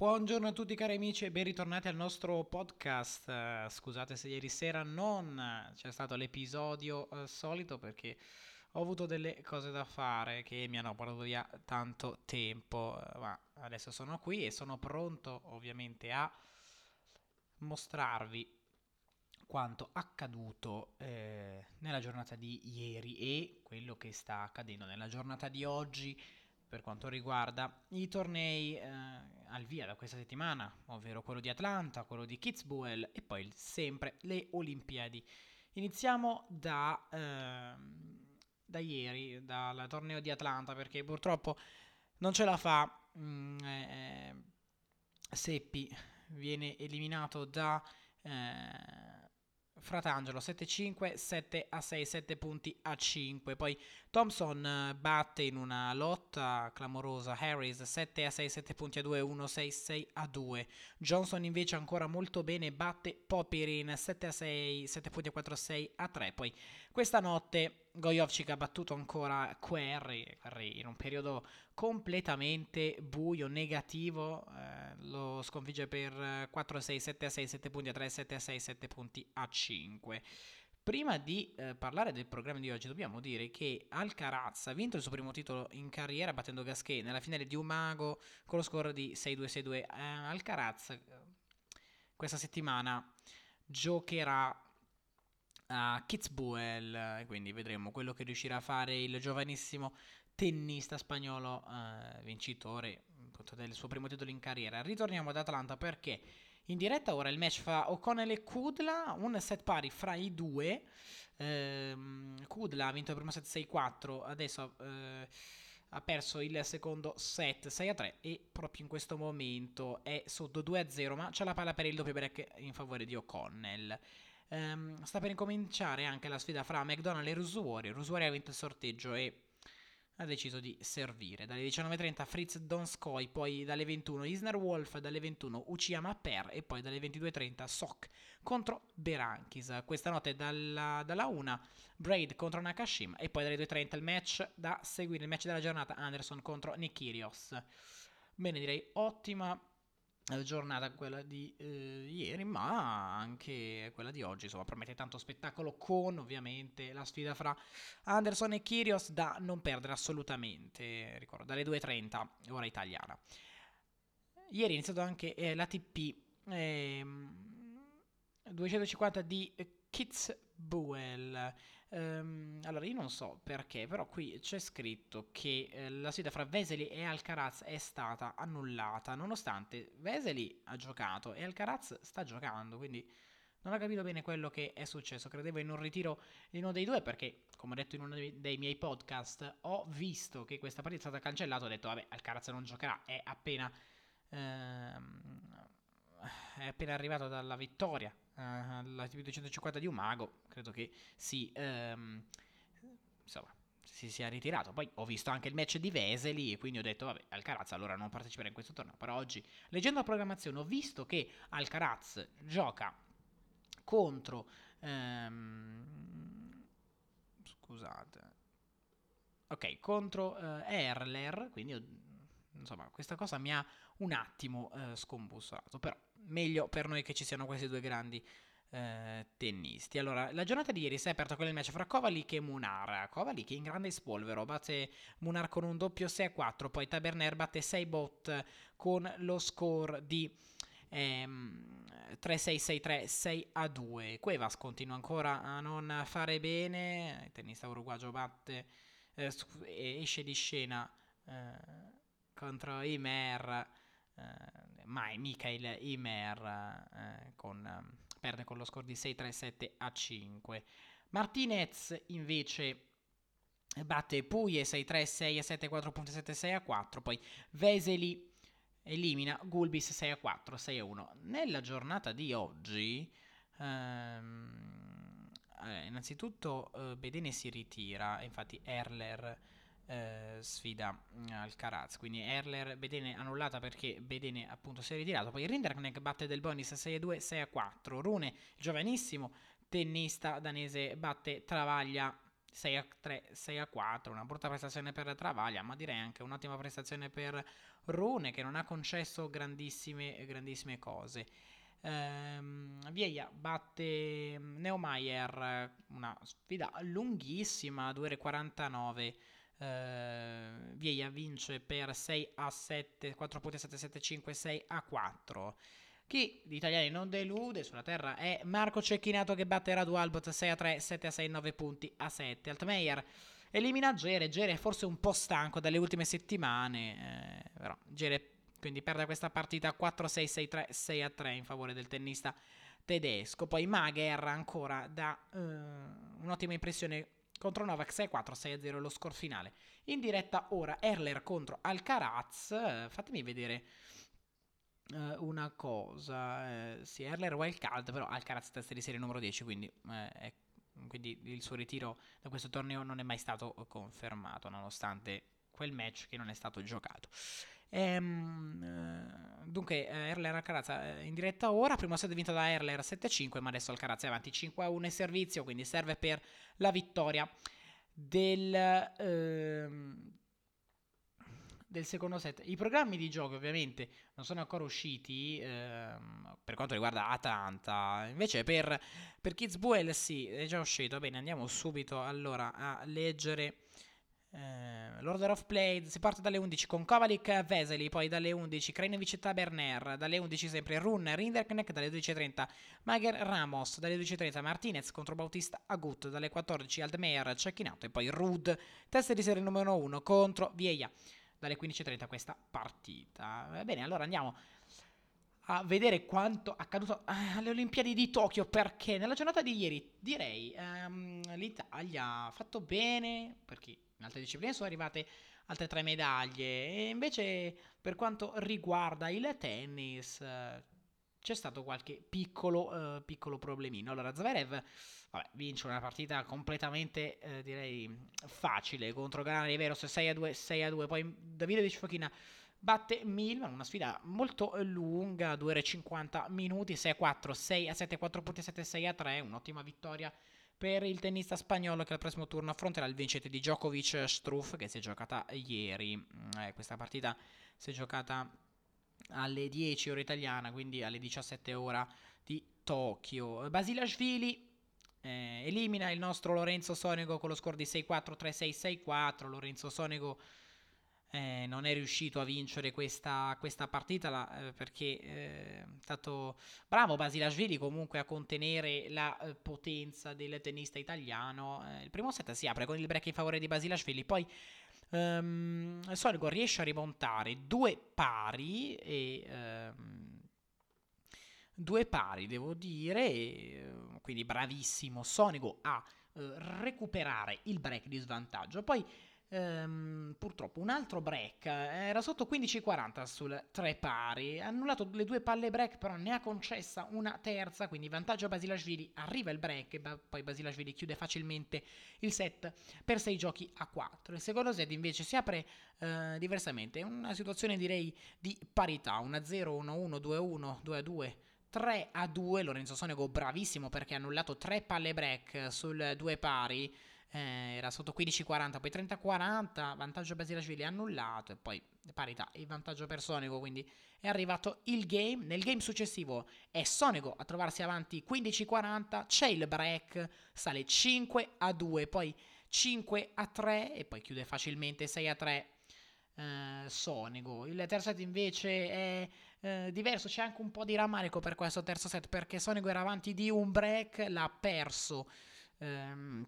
Buongiorno a tutti cari amici e ben ritornati al nostro podcast. Eh, scusate se ieri sera non c'è stato l'episodio uh, solito perché ho avuto delle cose da fare che mi hanno portato via tanto tempo, uh, ma adesso sono qui e sono pronto ovviamente a mostrarvi quanto accaduto eh, nella giornata di ieri e quello che sta accadendo nella giornata di oggi per quanto riguarda i tornei eh, al via da questa settimana, ovvero quello di Atlanta, quello di Kitzbühel e poi sempre le Olimpiadi. Iniziamo da, eh, da ieri, dal torneo di Atlanta, perché purtroppo non ce la fa. Mm, eh, Seppi viene eliminato da eh, Fratangelo 7-5, 7 a 6, 7 punti a 5. Poi Thompson eh, batte in una lotta clamorosa Harris 7 a 6, 7 punti a 2, 1 6, 6 a 2. Johnson invece ancora molto bene batte Popirin 7 a 6, 7 punti a 4, 6 a 3. Poi questa notte Gojovcic ha battuto ancora Querry, in un periodo completamente buio, negativo, eh, lo sconfigge per 4 a 6, 7 a 6, 7 punti a 3, 7 a 6, 7 punti a 5. Prima di eh, parlare del programma di oggi dobbiamo dire che Alcaraz ha vinto il suo primo titolo in carriera battendo Gasquet nella finale di Umago con lo score di 6-2-6-2. Eh, Alcaraz eh, questa settimana giocherà a Kitzbühel, quindi vedremo quello che riuscirà a fare il giovanissimo tennista spagnolo eh, vincitore del suo primo titolo in carriera. Ritorniamo ad Atlanta perché in diretta ora il match fra O'Connell e Kudla, un set pari fra i due. Ehm, Kudla ha vinto il primo set 6-4, adesso eh, ha perso il secondo set 6-3 e proprio in questo momento è sotto 2-0, ma c'è la palla per il doppio break in favore di O'Connell. Um, sta per incominciare anche la sfida fra McDonald e Rusuori. Rusuori ha vinto il sorteggio e ha deciso di servire. Dalle 19.30 Fritz Donskoy, poi dalle 21 Isner Wolf, dalle 21 Uchiyama Per e poi dalle 22.30 Sok contro Berankis. Questa notte dalla, dalla 1 Braid contro Nakashima e poi dalle 2.30 il match da seguire, il match della giornata Anderson contro Nikirios. Bene, direi ottima giornata quella di eh, ieri, ma anche quella di oggi, insomma, promette tanto spettacolo con ovviamente la sfida fra Anderson e Kyrgios da non perdere assolutamente, ricordo, dalle 2.30 ora italiana. Ieri è iniziato anche eh, l'ATP eh, 250 di Kitzbühel Um, allora, io non so perché, però qui c'è scritto che eh, la sfida fra Veseli e Alcaraz è stata annullata, nonostante Veseli ha giocato e Alcaraz sta giocando, quindi non ho capito bene quello che è successo. Credevo in un ritiro di uno dei due perché, come ho detto in uno dei miei podcast, ho visto che questa partita è stata cancellata, ho detto, vabbè, Alcaraz non giocherà, è appena... Ehm, è appena arrivato dalla vittoria uh, alla TV 250 di Umago, credo che si, um, insomma, si sia ritirato. Poi ho visto anche il match di Veseli e quindi ho detto, vabbè, Alcaraz allora non parteciperà in questo torneo. Però oggi, leggendo la programmazione, ho visto che Alcaraz gioca contro... Um, scusate. Ok, contro uh, Erler, quindi insomma, questa cosa mi ha un attimo uh, scombussolato, però meglio per noi che ci siano questi due grandi eh, tennisti. Allora, la giornata di ieri si è aperta con il match fra Kovalik e Munar. Kovalik in grande spolvero batte Munar con un doppio 6-4, poi Taberner batte 6 bot con lo score di ehm, 3-6-6-3, 6-2. Cuevas continua ancora a non fare bene, il tennista uruguagio batte, eh, esce di scena eh, contro Imer eh, mai Michael Imer eh, con, ehm, perde con lo score di 6-3-7 a 5. Martinez invece batte Puglie 6-3, 6 a 7, 4 punti 7, 6 a 4. Poi Veseli elimina Gulbis 6 a 4, 6 a 1. Nella giornata di oggi, ehm, eh, innanzitutto eh, Bedene si ritira, infatti Erler eh, sfida mm, Alcaraz. Quindi Erler Bedene annullata perché Bedene appunto si è ritirato. Poi Rinderknecht batte Del Bonis 6-2, 6-4. Rune, giovanissimo tennista danese, batte Travaglia 6 a 3, 6 a 4, una brutta prestazione per Travaglia, ma direi anche un'ottima prestazione per Rune che non ha concesso grandissime, grandissime cose. Ehm, Vieia batte mm, Neumayer, una sfida lunghissima, 2 ore 49. Eh, Vieia vince per 6 a 7, 4 punti a 7, 7, 5, 6 a 4. Chi di italiani non delude sulla terra è Marco Cecchinato che batte Radu Albot 6 a 3, 7 a 6, 9 punti a 7. Altmaier elimina Gere. Gere è forse un po' stanco dalle ultime settimane, eh, però Gere quindi perde questa partita 4-6-6-3, 6-3 in favore del tennista tedesco. Poi Mager ancora da uh, un'ottima impressione contro Novak 6-4, 6-0 lo score finale. In diretta ora Erler contro Alcaraz. Uh, fatemi vedere uh, una cosa. sì, Erler wildcard, però Alcaraz testa di serie numero 10, quindi, è, quindi il suo ritiro da questo torneo non è mai stato confermato, nonostante quel match che non è stato giocato. Ehm, eh, dunque, eh, Erler Alcaraz eh, in diretta ora. Primo set vinto da Erler 7-5, ma adesso Alcaraz è avanti 5-1 in servizio, quindi serve per la vittoria del, ehm, del secondo set. I programmi di gioco ovviamente non sono ancora usciti ehm, per quanto riguarda Atlanta, invece per, per Kids Buell sì, è già uscito. Bene, andiamo subito allora a leggere eh, L'order of play si parte dalle 11 con Kovalik Veseli, poi dalle 11 Krajinovic e Taberner, dalle 11 sempre Run Rinderknecht, dalle 12.30 Mager Ramos, dalle 12.30 Martinez contro Bautista Agut, dalle 14 Aldmeier Cecchinato e poi Rud, test di serie numero 1 contro Vieia, dalle 15.30 questa partita. Va bene, allora andiamo a vedere quanto accaduto eh, alle Olimpiadi di Tokyo perché nella giornata di ieri direi um, l'Italia ha fatto bene perché in altre discipline sono arrivate altre tre medaglie. E invece, per quanto riguarda il tennis, eh, c'è stato qualche piccolo, uh, piccolo problemino. Allora, Zverev vabbè, vince una partita completamente, eh, direi, facile contro Garana Riveros 6 a 2, 6 a 2. Poi Davide Cifokina batte Milman, una sfida molto lunga, 2 ore e 50 minuti, 6 a 4, 6 a 7, 4 punti, 7 6 a 3, un'ottima vittoria per il tennista spagnolo che al prossimo turno affronterà il vincente di Djokovic Struff che si è giocata ieri. Mm, eh, questa partita si è giocata alle 10 ore italiana, quindi alle 17 ore di Tokyo. Basilashvili eh, elimina il nostro Lorenzo Sonego con lo score di 6-4, 3-6, 6-4. Lorenzo Sonego eh, non è riuscito a vincere questa, questa partita la, eh, perché eh, è stato bravo Basilashvili comunque a contenere la eh, potenza del tennista italiano. Eh, il primo set si apre con il break in favore di Basilashvili, poi ehm, Soligo riesce a rimontare due pari e... Um, due pari, devo dire, quindi bravissimo Sonigo a uh, recuperare il break di svantaggio. Poi Ehm, purtroppo un altro break era sotto 15-40 sul 3 pari. Ha annullato le due palle break, però ne ha concessa una terza. Quindi vantaggio a Basilashvili. Arriva il break. E poi Basilashvili chiude facilmente il set per 6 giochi a 4. Il secondo set invece si apre eh, diversamente. Una situazione direi di parità: 1-0, 1-1, 2-1, 2-2. 3 a 2, Lorenzo Sonego bravissimo perché ha annullato 3 palle break sul 2 pari eh, era sotto 15-40, poi 30-40, vantaggio Basilashvili annullato e poi parità, il vantaggio per Sonego, quindi è arrivato il game. Nel game successivo è Sonego a trovarsi avanti 15-40, c'è il break, sale 5 a 2, poi 5 a 3 e poi chiude facilmente 6 a 3 eh, Sonego. Il terzo set invece è eh, diverso, c'è anche un po' di rammarico per questo terzo set perché Sonego era avanti di un break, l'ha perso. Ehm,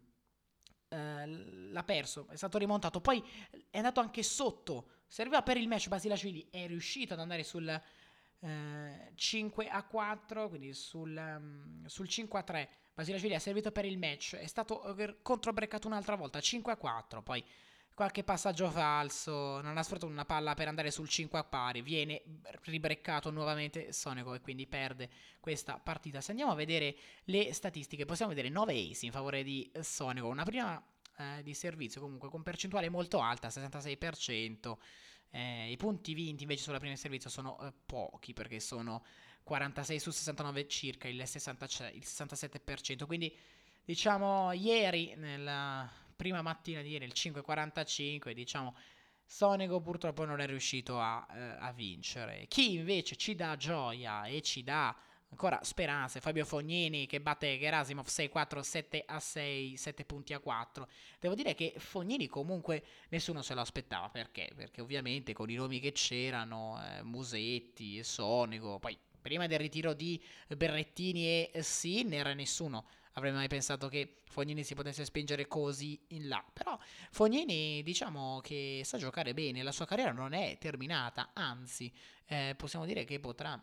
eh, l'ha perso, è stato rimontato, poi è andato anche sotto, serviva per il match Basilashvili, è riuscito ad andare sul eh, 5 a 4, quindi sul, um, sul 5 a 3, Basilashvili ha servito per il match, è stato eh, controbreccato un'altra volta, 5 a 4, poi qualche passaggio falso, non ha sfruttato una palla per andare sul 5 a pari, viene ribreccato nuovamente Sonico e quindi perde questa partita. Se andiamo a vedere le statistiche, possiamo vedere 9 ace in favore di Sonico, una prima eh, di servizio comunque con percentuale molto alta, 66%. Eh, I punti vinti invece sulla prima di servizio sono eh, pochi perché sono 46 su 69 circa, il, 60, il 67%. Quindi diciamo ieri nella prima mattina di ieri, il 5.45, diciamo, Sonego purtroppo non è riuscito a, eh, a vincere. Chi invece ci dà gioia e ci dà ancora speranze. Fabio Fognini che batte Gerasimov 6-4, 7 a 6, 7 punti a 4. Devo dire che Fognini comunque nessuno se lo aspettava perché? Perché ovviamente con i nomi che c'erano, eh, Musetti, Sonico, poi prima del ritiro di Berrettini e Sinner nessuno avrebbe mai pensato che Fognini si potesse spingere così in là. Però Fognini diciamo che sa giocare bene, la sua carriera non è terminata, anzi eh, possiamo dire che potrà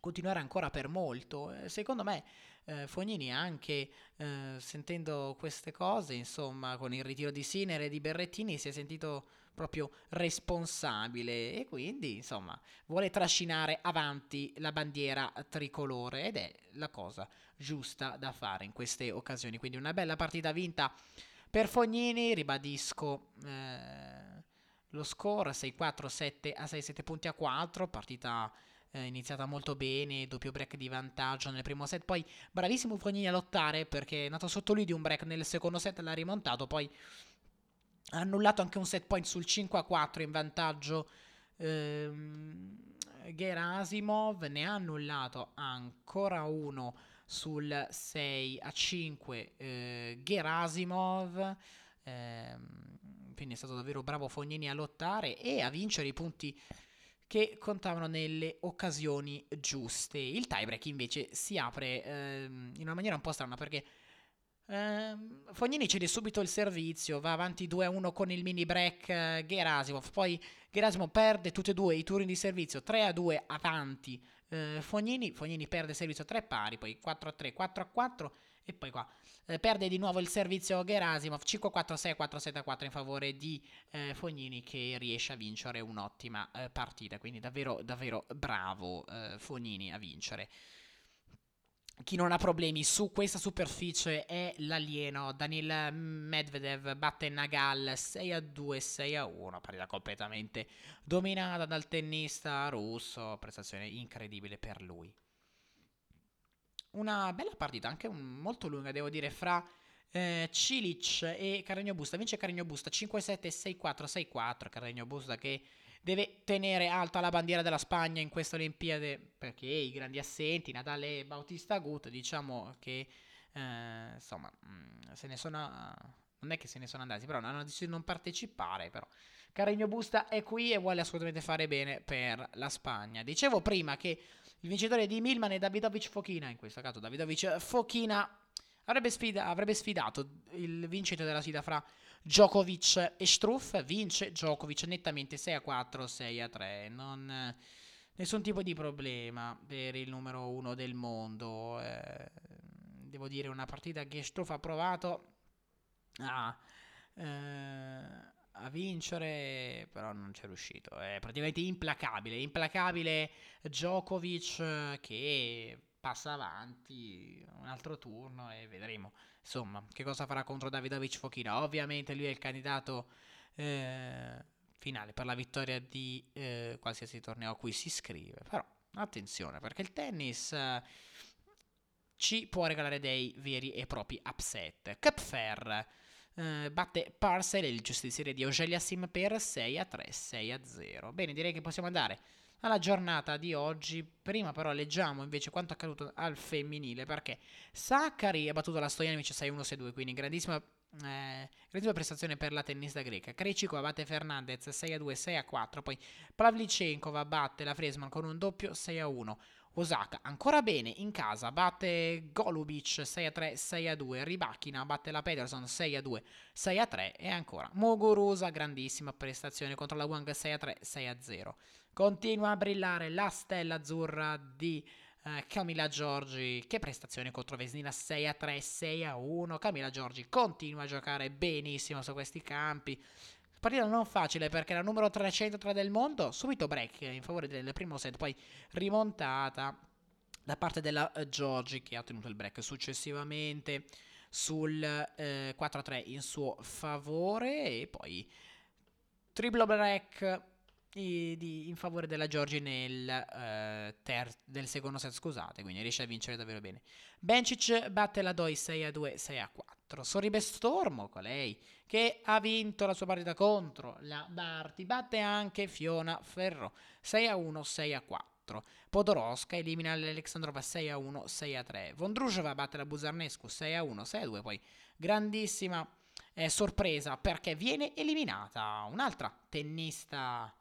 continuare ancora per molto. Eh, secondo me eh, Fognini anche eh, sentendo queste cose, insomma, con il ritiro di Sinner e di Berrettini si è sentito proprio responsabile e quindi, insomma, vuole trascinare avanti la bandiera tricolore ed è la cosa giusta da fare in queste occasioni. Quindi una bella partita vinta per Fognini, ribadisco eh, lo score 6-4, 7 a 6, 7 punti a 4, partita eh, iniziata molto bene, doppio break di vantaggio nel primo set, poi bravissimo Fognini a lottare perché è nato sotto lui di un break nel secondo set, l'ha rimontato, poi ha annullato anche un set point sul 5 a 4 in vantaggio ehm, Gerasimov, ne ha annullato ancora uno sul 6 a 5 eh, Gerasimov. Ehm, quindi è stato davvero bravo Fognini a lottare e a vincere i punti che contavano nelle occasioni giuste. Il tiebreak invece si apre ehm, in una maniera un po' strana perché ehm, Fognini cede subito il servizio, va avanti 2-1 con il mini break eh, Gerasimov, poi Gerasimov perde tutti e due i turni di servizio, 3-2 avanti eh, Fognini, Fognini perde servizio 3 pari, poi 4-3, 4-4 e poi qua eh, perde di nuovo il servizio Gerasimov 5-4-6, 4-7-4 in favore di eh, Fognini che riesce a vincere un'ottima eh, partita. Quindi davvero, davvero bravo eh, Fognini a vincere. Chi non ha problemi su questa superficie è l'alieno Daniel Medvedev batte Nagal 6 a 2 6 a 1 partita completamente dominata dal tennista russo prestazione incredibile per lui una bella partita, anche un, molto lunga, devo dire, fra eh, Cilic e Carregno Busta. Vince Carregno Busta 5-7, 6-4, 6-4. Carregno Busta che deve tenere alta la bandiera della Spagna in queste Olimpiadi perché i grandi assenti, Natale e Bautista Gut, diciamo che eh, insomma, mm, se ne sono non è che se ne sono andati, però hanno deciso di non partecipare, però Carregno Busta è qui e vuole assolutamente fare bene per la Spagna. Dicevo prima che il vincitore di Milman è Davidovic Fochina, in questo caso Davidovic Fochina avrebbe, sfida- avrebbe sfidato il vincitore della sfida fra Djokovic e Struff, vince Djokovic nettamente 6 a 4, 6 a 3, non nessun tipo di problema per il numero uno del mondo. Eh, devo dire una partita che Struff ha provato a, eh, a vincere, però non c'è riuscito. È praticamente implacabile. Implacabile Djokovic che passa avanti un altro turno e vedremo insomma che cosa farà contro Davidovic Fochina. Ovviamente lui è il candidato eh, finale per la vittoria di eh, qualsiasi torneo a cui si iscrive. Però attenzione perché il tennis eh, ci può regalare dei veri e propri upset. Cupfair eh, batte Parcel il giustiziere di Ogelia Sim per 6 a 3, 6 a 0. Bene, direi che possiamo andare alla giornata di oggi. Prima però leggiamo invece quanto accaduto al femminile perché Saccari ha battuto la Stojanovic 6-1-6-2, quindi grandissima, eh, grandissima prestazione per la tennista greca. Krejcikova batte Fernandez 6-2, 6-4, poi Pavlicenkova batte la Fresman con un doppio 6-1. Osaka ancora bene in casa, batte Golubic 6-3, 6-2, Ribachina batte la Pederson 6-2, 6-3 e ancora Muguruza, grandissima prestazione contro la Wang 6-3, 6-0. Continua a brillare la stella azzurra di eh, Camilla Giorgi, che prestazione contro Vesnina 6-3, 6-1. Camilla Giorgi continua a giocare benissimo su questi campi. Partita non facile perché la numero 303 del mondo, subito break in favore del primo set, poi rimontata da parte della uh, Giorgi che ha tenuto il break successivamente sul eh, 4-3 in suo favore e poi triplo break di, in favore della Giorgi nel, eh, ter- del secondo set, scusate, quindi riesce a vincere davvero bene. Bencic batte la Doi 6 a 2, 6 a 4. Sorribe Stormo, con lei, che ha vinto la sua partita contro la Barti, batte anche Fiona Ferro 6 a 1, 6 a 4. Podoroska elimina l'Alexandrova 6 a 1, 6 a 3. Vondrujova batte la Buzarnescu 6 a 1, 6 a 2. Poi grandissima eh, sorpresa perché viene eliminata un'altra tennista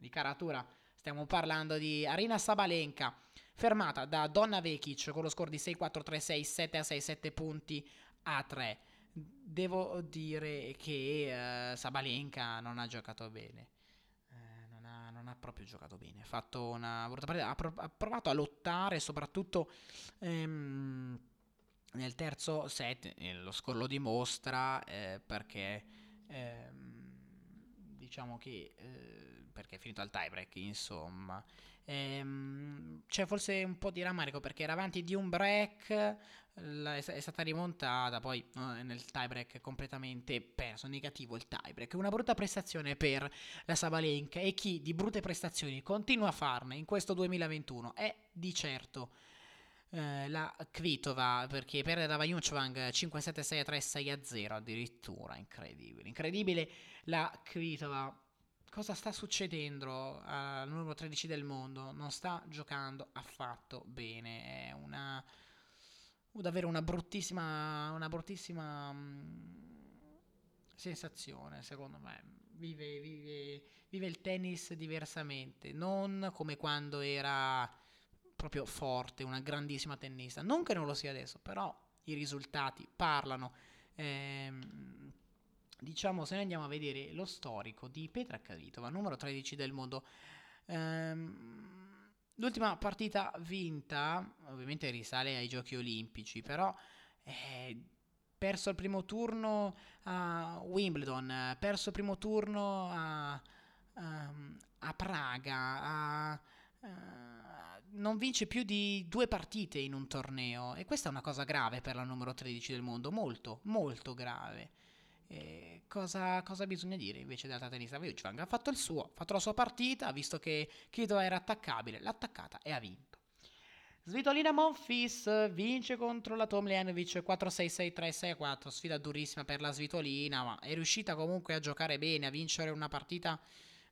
di caratura. Stiamo parlando di Arina Sabalenka, fermata da Donna Vekic con lo score di 6-4-3-6, 7-6, 7 punti a 3. Devo dire che uh, Sabalenka non ha giocato bene. Eh, non, ha, proprio giocato bene. Una. Ha, pro- ha provato a lottare, soprattutto ehm, nel terzo set. Eh, lo score lo dimostra eh, perché ehm, diciamo che eh, perché è finito al tiebreak, insomma. Ehm, c'è forse un po' di rammarico perché era avanti di un break, la, è, è, stata rimontata, poi eh, nel tiebreak completamente perso, negativo il tiebreak. Una brutta prestazione per la Sabalenka e chi di brutte prestazioni continua a farne in questo 2021 è di certo eh, la Kvitova perché perde da Vajunchvang 5-7-6-3-6-0 addirittura, incredibile, incredibile la Kvitova cosa sta succedendo al numero 13 del mondo? Non sta giocando affatto bene. È una. davvero una bruttissima. Una bruttissima. Mh, sensazione, secondo me. Vive, vive, vive il tennis diversamente. Non come quando era proprio forte, una grandissima tennista. Non che non lo sia adesso, però i risultati parlano. Ehm, diciamo, se noi andiamo a vedere lo storico di Petra Kvitova, numero 13 del mondo, ehm, l'ultima partita vinta, ovviamente risale ai giochi olimpici, però eh, perso il primo turno a Wimbledon, perso il primo turno a, a, ehm, a Praga, a, a, non vince più di due partite in un torneo e questa è una cosa grave per la numero 13 del mondo, molto, molto grave. Eh, cosa, cosa, bisogna dire invece della tenista Vujicic? Ha fatto il suo, ha fatto la sua partita, visto che Kito era attaccabile, l'ha attaccata e ha vinto. Svitolina Monfis vince contro la Tomljanovic 4-6-6-3-6-4, sfida durissima per la Svitolina, ma è riuscita comunque a giocare bene, a vincere una partita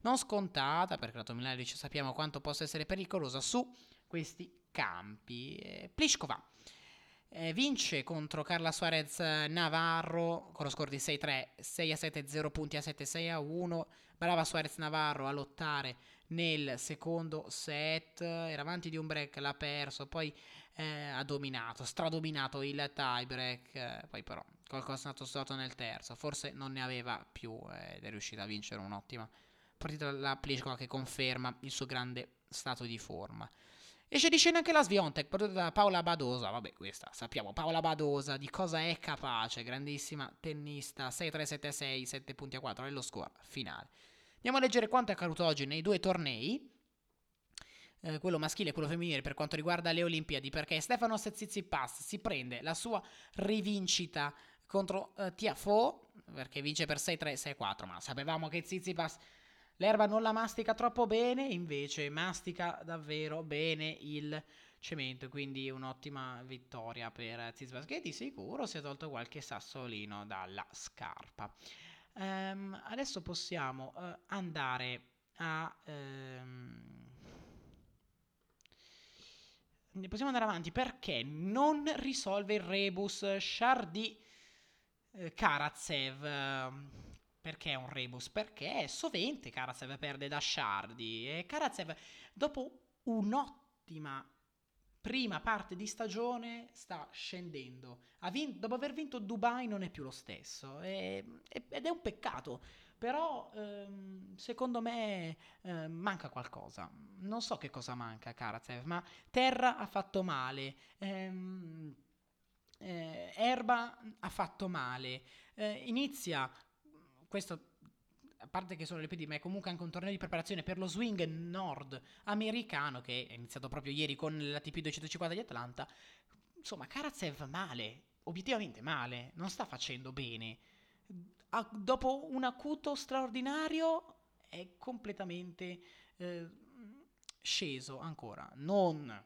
non scontata, perché la Tomljanovic sappiamo quanto possa essere pericolosa su questi campi. Eh, Pliskova eh, vince contro Carla Suarez Navarro con lo score di 6-3, 6-7, 0 punti a 7, 6-1. Brava Suarez Navarro a lottare nel secondo set, era avanti di un break, l'ha perso, poi eh, ha dominato, stradominato il tie break, eh, poi però qualcosa è stato stato nel terzo, forse non ne aveva più ed è riuscita a vincere un'ottima partita la Pliskova che conferma il suo grande stato di forma. Esce di scena anche la Sviontek, prodotta da Paola Badosa. Vabbè, questa sappiamo. Paola Badosa di cosa è capace. Grandissima tennista. 6-3-7-6, 7 punti a 4 nello score finale. Andiamo a leggere quanto è accaduto oggi nei due tornei. Eh, quello maschile e quello femminile per quanto riguarda le Olimpiadi. Perché Stefano Tsitsipas si prende la sua rivincita contro eh, Tiafo. Perché vince per 6-3-6-4. Ma sapevamo che Tsitsipas L'erba non la mastica troppo bene, invece mastica davvero bene il cemento, quindi un'ottima vittoria per Zizbas che di sicuro si è tolto qualche sassolino dalla scarpa. Um, adesso possiamo uh, andare a... Um, possiamo andare avanti perché non risolve il rebus Shardy eh, Karatsev. Perché è un rebus? Perché sovente Karatsev perde da Shardy e Karatsev dopo un'ottima prima parte di stagione sta scendendo. Vinto, dopo aver vinto Dubai non è più lo stesso e, ed è un peccato. Però ehm, secondo me ehm, manca qualcosa. Non so che cosa manca Karatsev, ma Terra ha fatto male. Ehm, eh, Erba ha fatto male. Eh, inizia questo a parte che sono le PD, ma è comunque anche un torneo di preparazione per lo swing nord americano che è iniziato proprio ieri con l'ATP 250 di Atlanta. Insomma, Karatsev male, obiettivamente male, non sta facendo bene. A, dopo un acuto straordinario è completamente eh, sceso ancora. Non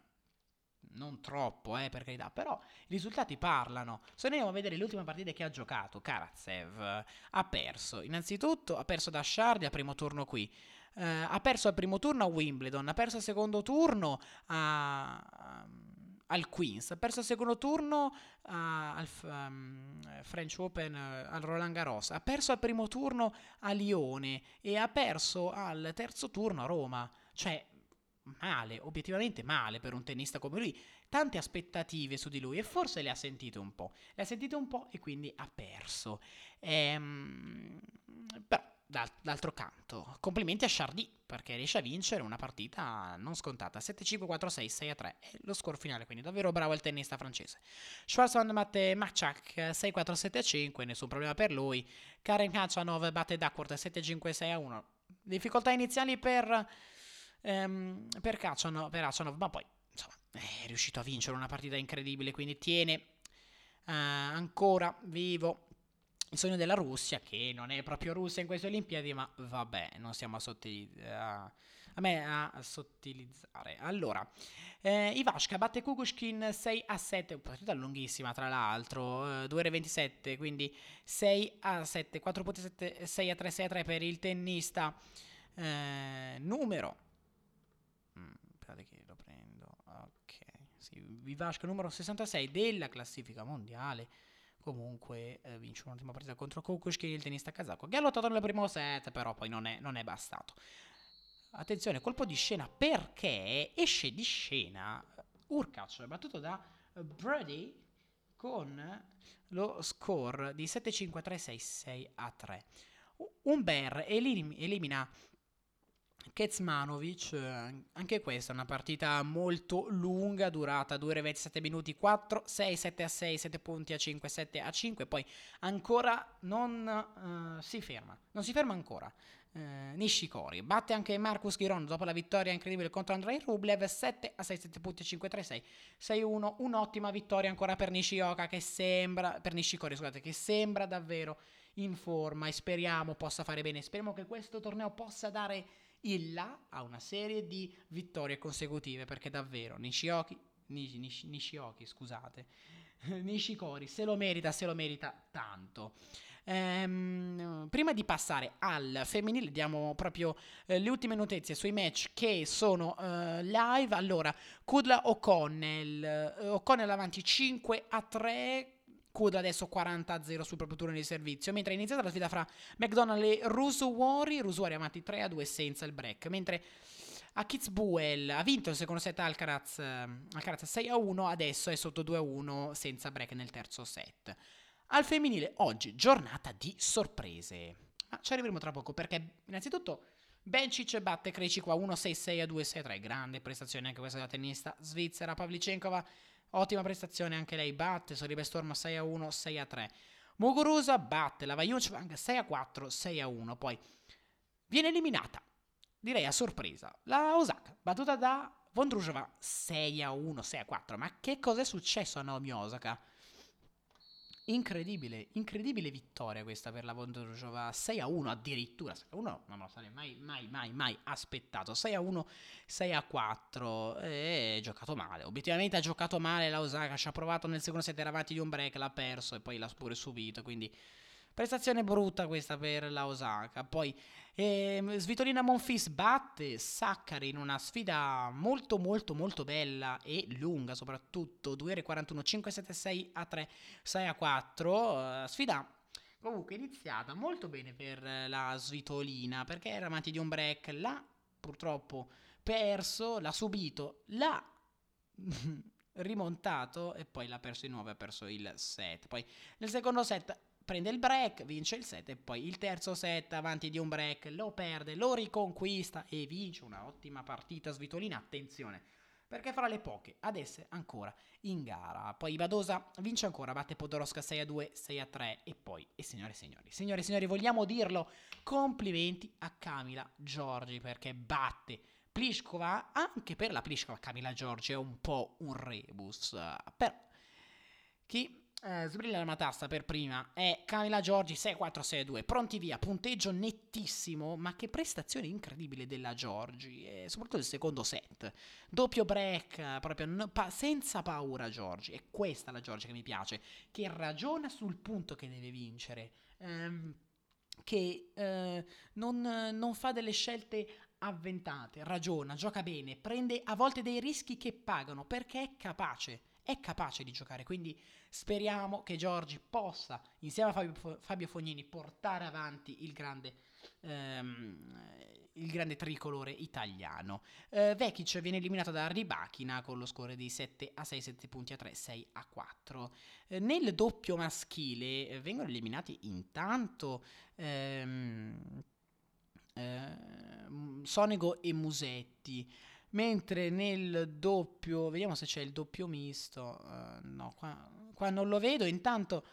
non troppo, eh, per carità, però i risultati parlano. Se andiamo a vedere le ultime partite che ha giocato, Karatsev ha perso. Innanzitutto ha perso da Shardy al primo turno qui. Uh, ha perso al primo turno a Wimbledon, ha perso al secondo turno a, al Queens, ha perso al secondo turno a, al um, French Open, uh, al Roland Garros, ha perso al primo turno a Lione e ha perso al terzo turno a Roma. Cioè, male, obiettivamente male per un tennista come lui. Tante aspettative su di lui e forse le ha sentite un po'. Le ha sentite un po' e quindi ha perso. Ehm, però d'altro canto, complimenti a Chardy perché riesce a vincere una partita non scontata 7-5-4-6, 6-3 è lo score finale, quindi davvero bravo il tennista francese. Schwarzman batte Machak 6-4-7-5, nessun problema per lui. Karen Kachanov batte Duckworth 7-5-6-1. Difficoltà iniziali per, ehm, per, Kachanov, per Kachanov, ma poi insomma è riuscito a vincere una partita incredibile, quindi tiene uh, ancora vivo il sogno della Russia, che non è proprio Russia in queste Olimpiadi, ma vabbè, non stiamo a, sottilizzare. a me a sottilizzare. Allora, eh, Ivashka batte Kukushkin 6 a 7, partita lunghissima tra l'altro, eh, 2 ore 27, quindi 6 a 7, 4 punti 7, 6 a 3, 6 a 3 per il tennista eh, numero. Mm, aspettate che lo prendo. Ok, Ivashka numero 66 della classifica mondiale comunque eh, vince un'ultima partita contro Kukushkin, il tennista kazako, che ha lottato nel primo set, però poi non è, non è bastato. Attenzione, colpo di scena perché esce di scena Urkac, battuto da Brady con lo score di 7-5-3-6-6 a 3. Umber elim- elimina Kezmanovic, eh, anche questa è una partita molto lunga, durata 2 ore e 27 minuti, 4, 6, 7 a 6, 7 punti a 5, 7 a 5, poi ancora non uh, si ferma, non si ferma ancora. Uh, Nishikori batte anche Marcus Giron dopo la vittoria incredibile contro Andrei Rublev 7 a 6, 7 punti a 5, 3, 6, 6, 1, un'ottima vittoria ancora per Nishioka che sembra, per Nishikori scusate, che sembra davvero in forma e speriamo possa fare bene, speriamo che questo torneo possa dare il là a una serie di vittorie consecutive perché davvero Nishioki, Nish, Nish, Nishioki scusate, Nishikori se lo merita, se lo merita tanto. Ehm, prima di passare al femminile diamo proprio eh, le ultime notizie sui match che sono eh, live. Allora, Kudla O'Connell, eh, O'Connell avanti 5 a 3 Kuda adesso 40-0 sul proprio turno di servizio, mentre è iniziata la sfida fra McDonald e Rusuori, Rusuori avanti 3-2 senza il break, mentre a Kitzbuhel ha vinto il secondo set Alcaraz, eh, Alcaraz 6-1, adesso è sotto 2-1 senza break nel terzo set. Al femminile oggi giornata di sorprese, ma ci arriveremo tra poco perché innanzitutto Bencic batte Krejcikova 1-6-6 2-6-3, grande prestazione anche questa della tennista svizzera, Pavlicenkova Ottima prestazione anche lei, batte Sorribe Storm 6 a 1, 6 a 3. Muguruza batte la Vajunchvang 6 a 4, 6 a 1. Poi viene eliminata, direi a sorpresa, la Osaka, battuta da Vondrujova 6 a 1, 6 a 4. Ma che cosa è successo a Naomi Osaka? Incredibile, incredibile vittoria questa per la Vondrujova, 6 a 1 addirittura, 6 a 1 non me lo sarei mai, mai, mai, mai aspettato, 6 a 1, 6 a 4, e giocato male, obiettivamente ha giocato male la Osaka, ci ha provato nel secondo set, era avanti di un break, l'ha perso e poi l'ha pure subito, quindi prestazione brutta questa per la Osaka, poi e Svitolina Monfis batte Saccari in una sfida molto molto molto bella e lunga soprattutto 2 ore 41 5 7 6 a 3 6 a 4 uh, sfida comunque iniziata molto bene per la Svitolina perché era avanti di un break l'ha purtroppo perso l'ha subito l'ha rimontato e poi l'ha perso di nuovo ha perso il set. Poi nel secondo set prende il break, vince il set e poi il terzo set avanti di un break lo perde, lo riconquista e vince una ottima partita svitolina. Attenzione, perché fra le poche ad essere ancora in gara. Poi Badosa vince ancora, batte Podoroska 6 a 2, 6 a 3 e poi, e signore e signori, signore e signori, vogliamo dirlo, complimenti a Camila Giorgi perché batte Pliskova, anche per la Pliskova Camila Giorgi è un po' un rebus, però chi eh, sbrilla la matassa per prima. È Camila Giorgi 6-4-6-2, pronti via, punteggio nettissimo, ma che prestazione incredibile della Giorgi, eh, soprattutto il secondo set, doppio break, proprio no, pa- senza paura Giorgi, è questa la Giorgi che mi piace, che ragiona sul punto che deve vincere, ehm, che eh, non, non fa delle scelte avventate, ragiona, gioca bene, prende a volte dei rischi che pagano perché è capace è capace di giocare. Quindi speriamo che Giorgi possa, insieme a Fabio, Fabio Fognini, portare avanti il grande, ehm, il grande tricolore italiano. Eh, Vekic viene eliminato da Ribachina con lo score di 7 a 6, 7 punti a 3, 6 a 4. Eh, nel doppio maschile eh, vengono eliminati intanto. Ehm, ehm Sonego e Musetti. Mentre nel doppio, vediamo se c'è il doppio misto. Uh, no, qua, qua, non lo vedo. Intanto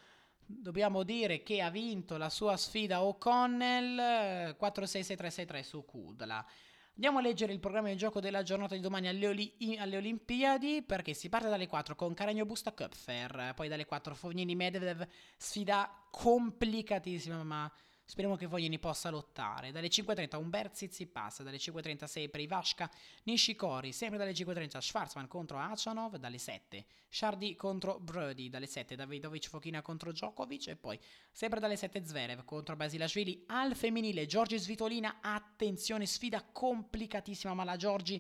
dobbiamo dire che ha vinto la sua sfida O'Connell 4-6-6-3-6-3 su Kudla. Andiamo a leggere il programma di gioco della giornata di domani alle, Oli- alle Olimpiadi perché si parte dalle 4 con Caragno Busta Köpfer, poi dalle 4 Fognini Medvedev, sfida complicatissima ma Speriamo che Voglini possa lottare. Dalle 5.30 Umber Tsitsipas, dalle 5.36 per Nishikori, sempre dalle 5.30 Schwarzman contro Achanov, dalle 7 Shardy contro Brody, dalle 7 Davidovic Fokina contro Djokovic e poi sempre dalle 7 Zverev contro Basilashvili al femminile Giorgi Svitolina, attenzione sfida complicatissima ma la Giorgi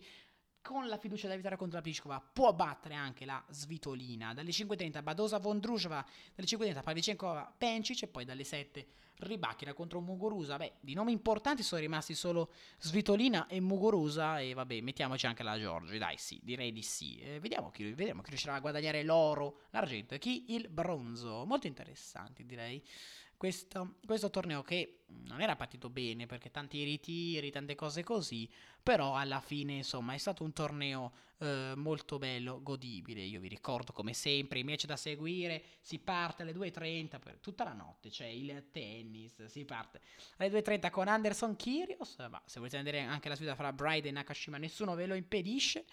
con la fiducia da vittoria contro la Pliskova può battere anche la Svitolina. Dalle 5.30 Badosa Vondrusova, dalle 5.30 Pavlicenkova Pencic e poi dalle 7 Ribachina contro Muguruza. Beh, di nomi importanti sono rimasti solo Svitolina e Muguruza e vabbè, mettiamoci anche la Giorgi. Dai, sì, direi di sì. Eh, vediamo, chi, vediamo chi riuscirà a guadagnare l'oro, l'argento e chi il bronzo. Molto interessanti, direi questo, questo, torneo che non era partito bene perché tanti ritiri, tante cose così, però alla fine insomma è stato un torneo eh, molto bello, godibile. Io vi ricordo come sempre i match da seguire, si parte alle 2.30 per tutta la notte, c'è il tennis, si parte alle 2.30 con Anderson Kyrgios, ma se volete vedere anche la sfida fra Bride e Nakashima nessuno ve lo impedisce.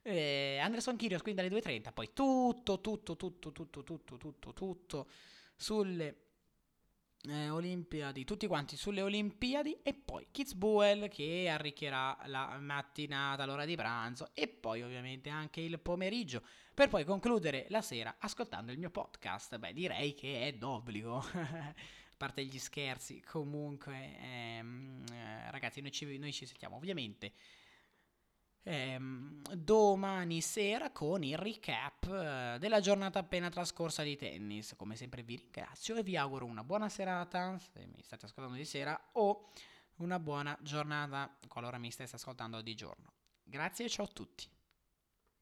Eh, Anderson Kyrgios quindi alle 2.30, poi tutto, tutto, tutto, tutto, tutto, tutto, tutto sulle eh, Olimpiadi, tutti quanti sulle Olimpiadi e poi Kitzbühel che arricchirà la mattinata, l'ora di pranzo e poi ovviamente anche il pomeriggio per poi concludere la sera ascoltando il mio podcast. Beh, direi che è d'obbligo. A parte gli scherzi, comunque, ehm, eh, ragazzi, noi ci, noi ci sentiamo ovviamente ehm, domani sera con il recap eh, della giornata appena trascorsa di tennis. Come sempre vi ringrazio e vi auguro una buona serata, se mi state ascoltando di sera, o una buona giornata qualora mi stesse ascoltando di giorno. Grazie e ciao a tutti.